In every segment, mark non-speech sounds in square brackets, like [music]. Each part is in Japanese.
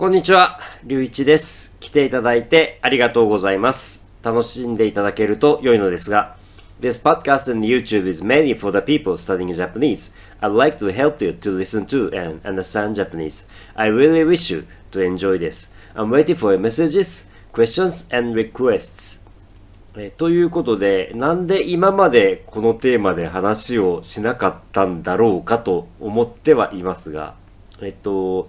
こんにちは、りゅういちです。来ていただいてありがとうございます。楽しんでいただけると良いのですが、This podcast and YouTube is mainly for the people studying Japanese. I'd like to help you to listen to and understand Japanese. I really wish you to enjoy this. I'm waiting for your messages, questions, and requests. えということで、なんで今までこのテーマで話をしなかったんだろうかと思ってはいますが、えっと、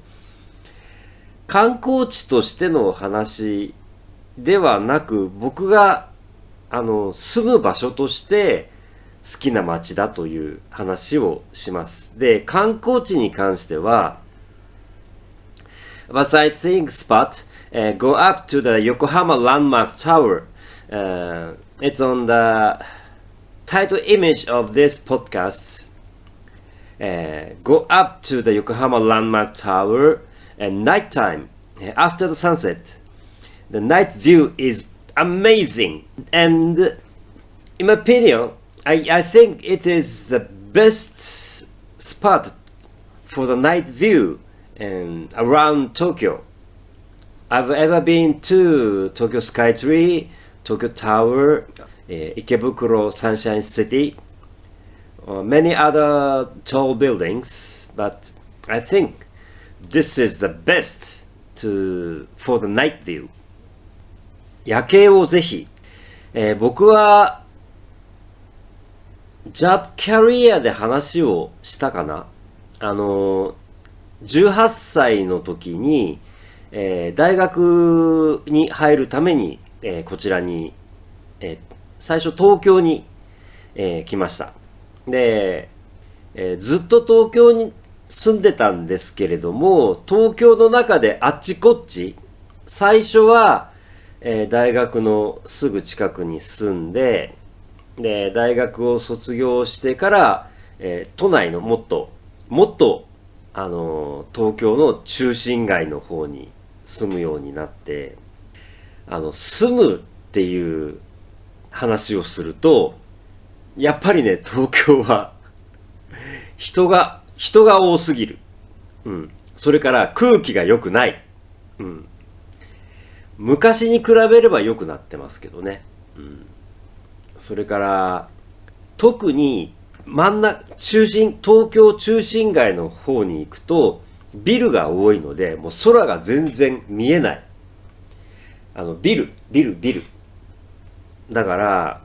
観光地としての話ではなく、僕が、あの、住む場所として好きな街だという話をします。で、観光地に関しては、A sightseeing spot, uh, go up to the Yokohama Landmark Tower. Uh, it's on the title image of this podcast. Uh, go up to the Yokohama Landmark Tower at nighttime after the sunset. The night view is amazing, and in my opinion, I, I think it is the best spot for the night view and around Tokyo. I've ever been to Tokyo Skytree, Tokyo Tower, uh, Ikebukuro Sunshine City, or many other tall buildings, but I think this is the best to for the night view. 夜景をぜひ、えー僕はジャブキャリアで話をしたかなあの、18歳の時に、えー大学に入るために、えーこちらに、えー最初東京に、え来ました。で、えずっと東京に住んでたんですけれども、東京の中であっちこっち、最初は、えー大学のすぐ近くに住んで、で、大学を卒業してから、えー都内のもっと、もっと、あのー東京の中心街の方に住むようになって、あの、住むっていう話をすると、やっぱりね、東京は、人が、人が多すぎる。うん。それから空気が良くない。うん。昔に比べれば良くなってますけどね。うん。それから、特に真ん中、中心、東京中心街の方に行くと、ビルが多いので、もう空が全然見えない。あの、ビル、ビル、ビル。だから、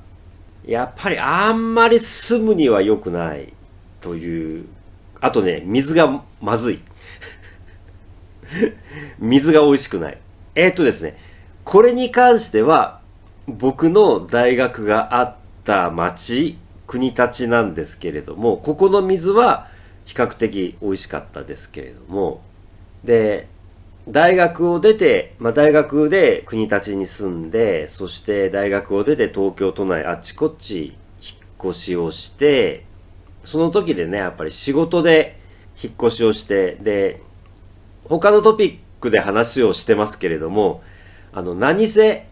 やっぱりあんまり住むには良くないという。あとね、水がまずい。[laughs] 水が美味しくない。えーっとですね、これに関しては、僕の大学があった町、国立なんですけれども、ここの水は比較的美味しかったですけれども、で、大学を出て、まあ、大学で国立に住んで、そして大学を出て東京都内あっちこっち引っ越しをして、その時でね、やっぱり仕事で引っ越しをして、で、他のトピックで話をしてますけれども、あの、何せ、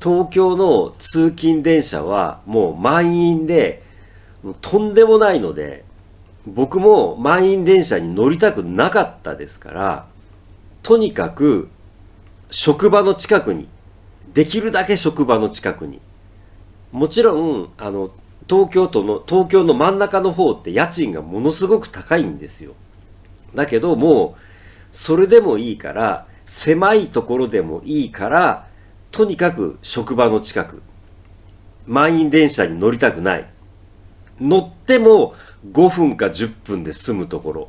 東京の通勤電車はもう満員で、とんでもないので、僕も満員電車に乗りたくなかったですから、とにかく職場の近くに、できるだけ職場の近くに。もちろん、あの、東京都の、東京の真ん中の方って家賃がものすごく高いんですよ。だけどもう、それでもいいから、狭いところでもいいから、とにかく職場の近く。満員電車に乗りたくない。乗っても5分か10分で済むところ。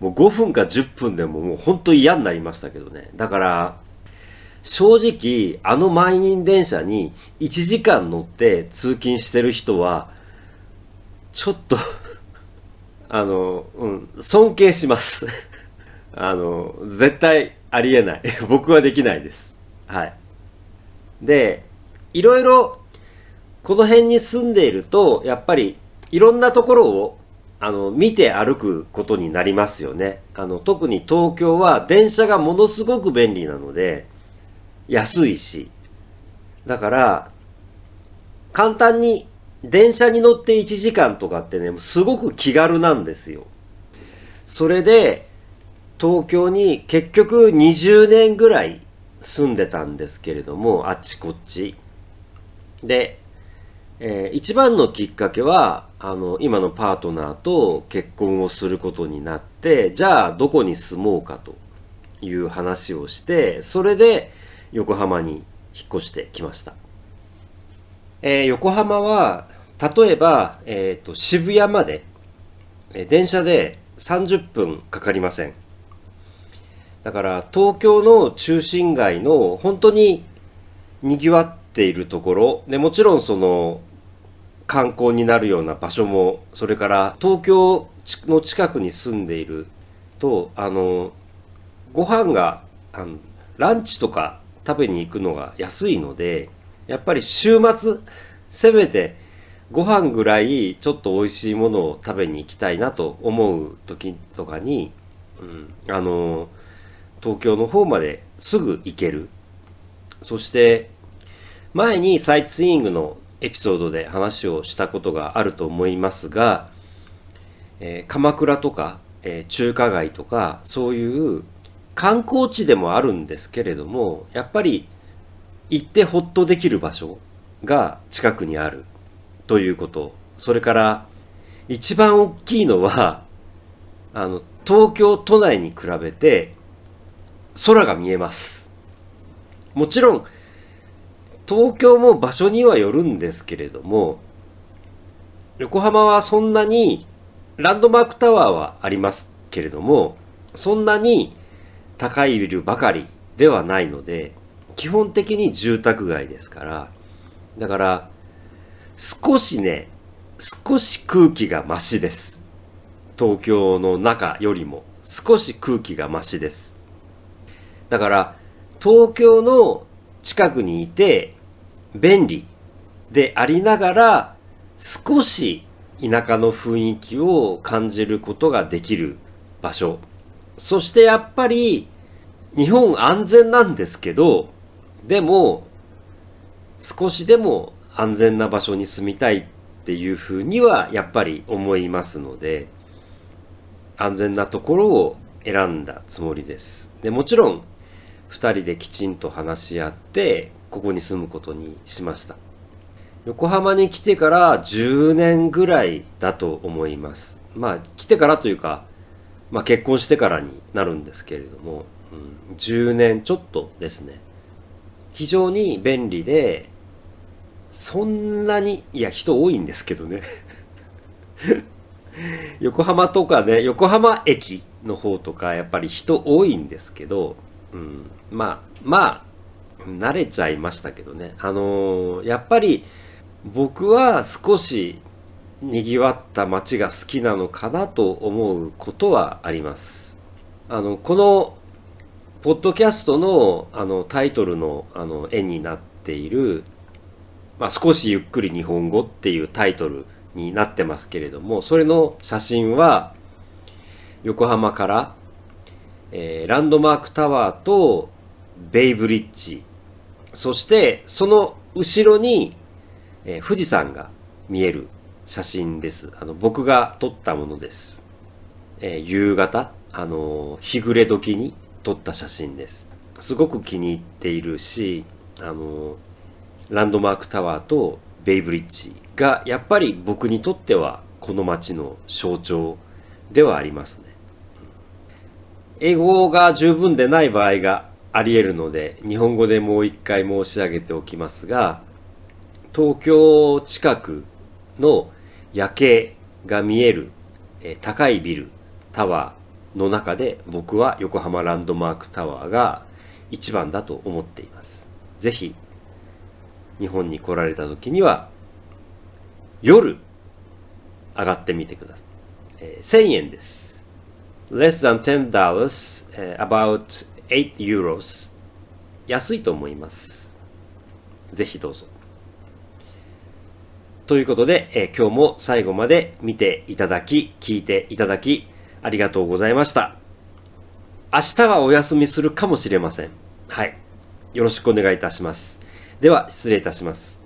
もう5分か10分でももう本当嫌になりましたけどね。だから、正直、あの満員電車に1時間乗って通勤してる人は、ちょっと [laughs] あの、うん、尊敬します。[laughs] あの、絶対ありえない。[laughs] 僕はできないです。はい。で、いろいろ、この辺に住んでいると、やっぱり、いろんなところを、あの、見て歩くことになりますよね。あの、特に東京は電車がものすごく便利なので、安いし。だから、簡単に電車に乗って1時間とかってね、すごく気軽なんですよ。それで、東京に結局20年ぐらい住んでたんですけれども、あっちこっち。で、えー、一番のきっかけは、あの、今のパートナーと結婚をすることになって、じゃあどこに住もうかという話をして、それで横浜に引っ越してきました。えー、横浜は、例えば、えっ、ー、と、渋谷まで、え電車で30分かかりません。だから東京の中心街の本当に賑わっているところでもちろんその観光になるような場所もそれから東京の近くに住んでいるとあのご飯があのランチとか食べに行くのが安いのでやっぱり週末せめてご飯ぐらいちょっと美味しいものを食べに行きたいなと思う時とかに、うん、あの東京の方まですぐ行ける。そして前にサイトスイングのエピソードで話をしたことがあると思いますが、えー、鎌倉とか、えー、中華街とかそういう観光地でもあるんですけれどもやっぱり行ってほっとできる場所が近くにあるということ。それから、一番大きいのは、あの、東京都内に比べて、空が見えます。もちろん、東京も場所にはよるんですけれども、横浜はそんなに、ランドマークタワーはありますけれども、そんなに高いビルばかりではないので、基本的に住宅街ですから、だから、少しね、少し空気がマシです。東京の中よりも少し空気がマシです。だから、東京の近くにいて便利でありながら少し田舎の雰囲気を感じることができる場所。そしてやっぱり日本安全なんですけど、でも少しでも安全な場所に住みたいっていうふうにはやっぱり思いますので安全なところを選んだつもりです。でもちろん2人できちんと話し合ってここに住むことにしました。横浜に来てから10年ぐらいだと思います。まあ来てからというか、まあ、結婚してからになるんですけれども、うん、10年ちょっとですね非常に便利でそんなに、いや、人多いんですけどね。[laughs] 横浜とかね、横浜駅の方とか、やっぱり人多いんですけど、うん、まあ、まあ、慣れちゃいましたけどね。あのー、やっぱり僕は少し賑わった街が好きなのかなと思うことはあります。あの、この、ポッドキャストのあのタイトルのあの絵になっているまあ、少しゆっくり日本語っていうタイトルになってますけれども、それの写真は、横浜から、えー、ランドマークタワーとベイブリッジ、そしてその後ろに、えー、富士山が見える写真です。あの、僕が撮ったものです。えー、夕方、あの日暮れ時に撮った写真です。すごく気に入っているし、あのランドマークタワーとベイブリッジがやっぱり僕にとってはこの街の象徴ではありますね。英語が十分でない場合があり得るので日本語でもう一回申し上げておきますが東京近くの夜景が見える高いビルタワーの中で僕は横浜ランドマークタワーが一番だと思っています。ぜひ日本に来られた時には夜上がってみてください。え、1000円です。less than $10、uh, about 8 euros 安いと思います。ぜひどうぞ。ということで、えー、今日も最後まで見ていただき、聞いていただき、ありがとうございました。明日はお休みするかもしれません。はい。よろしくお願いいたします。では失礼いたします。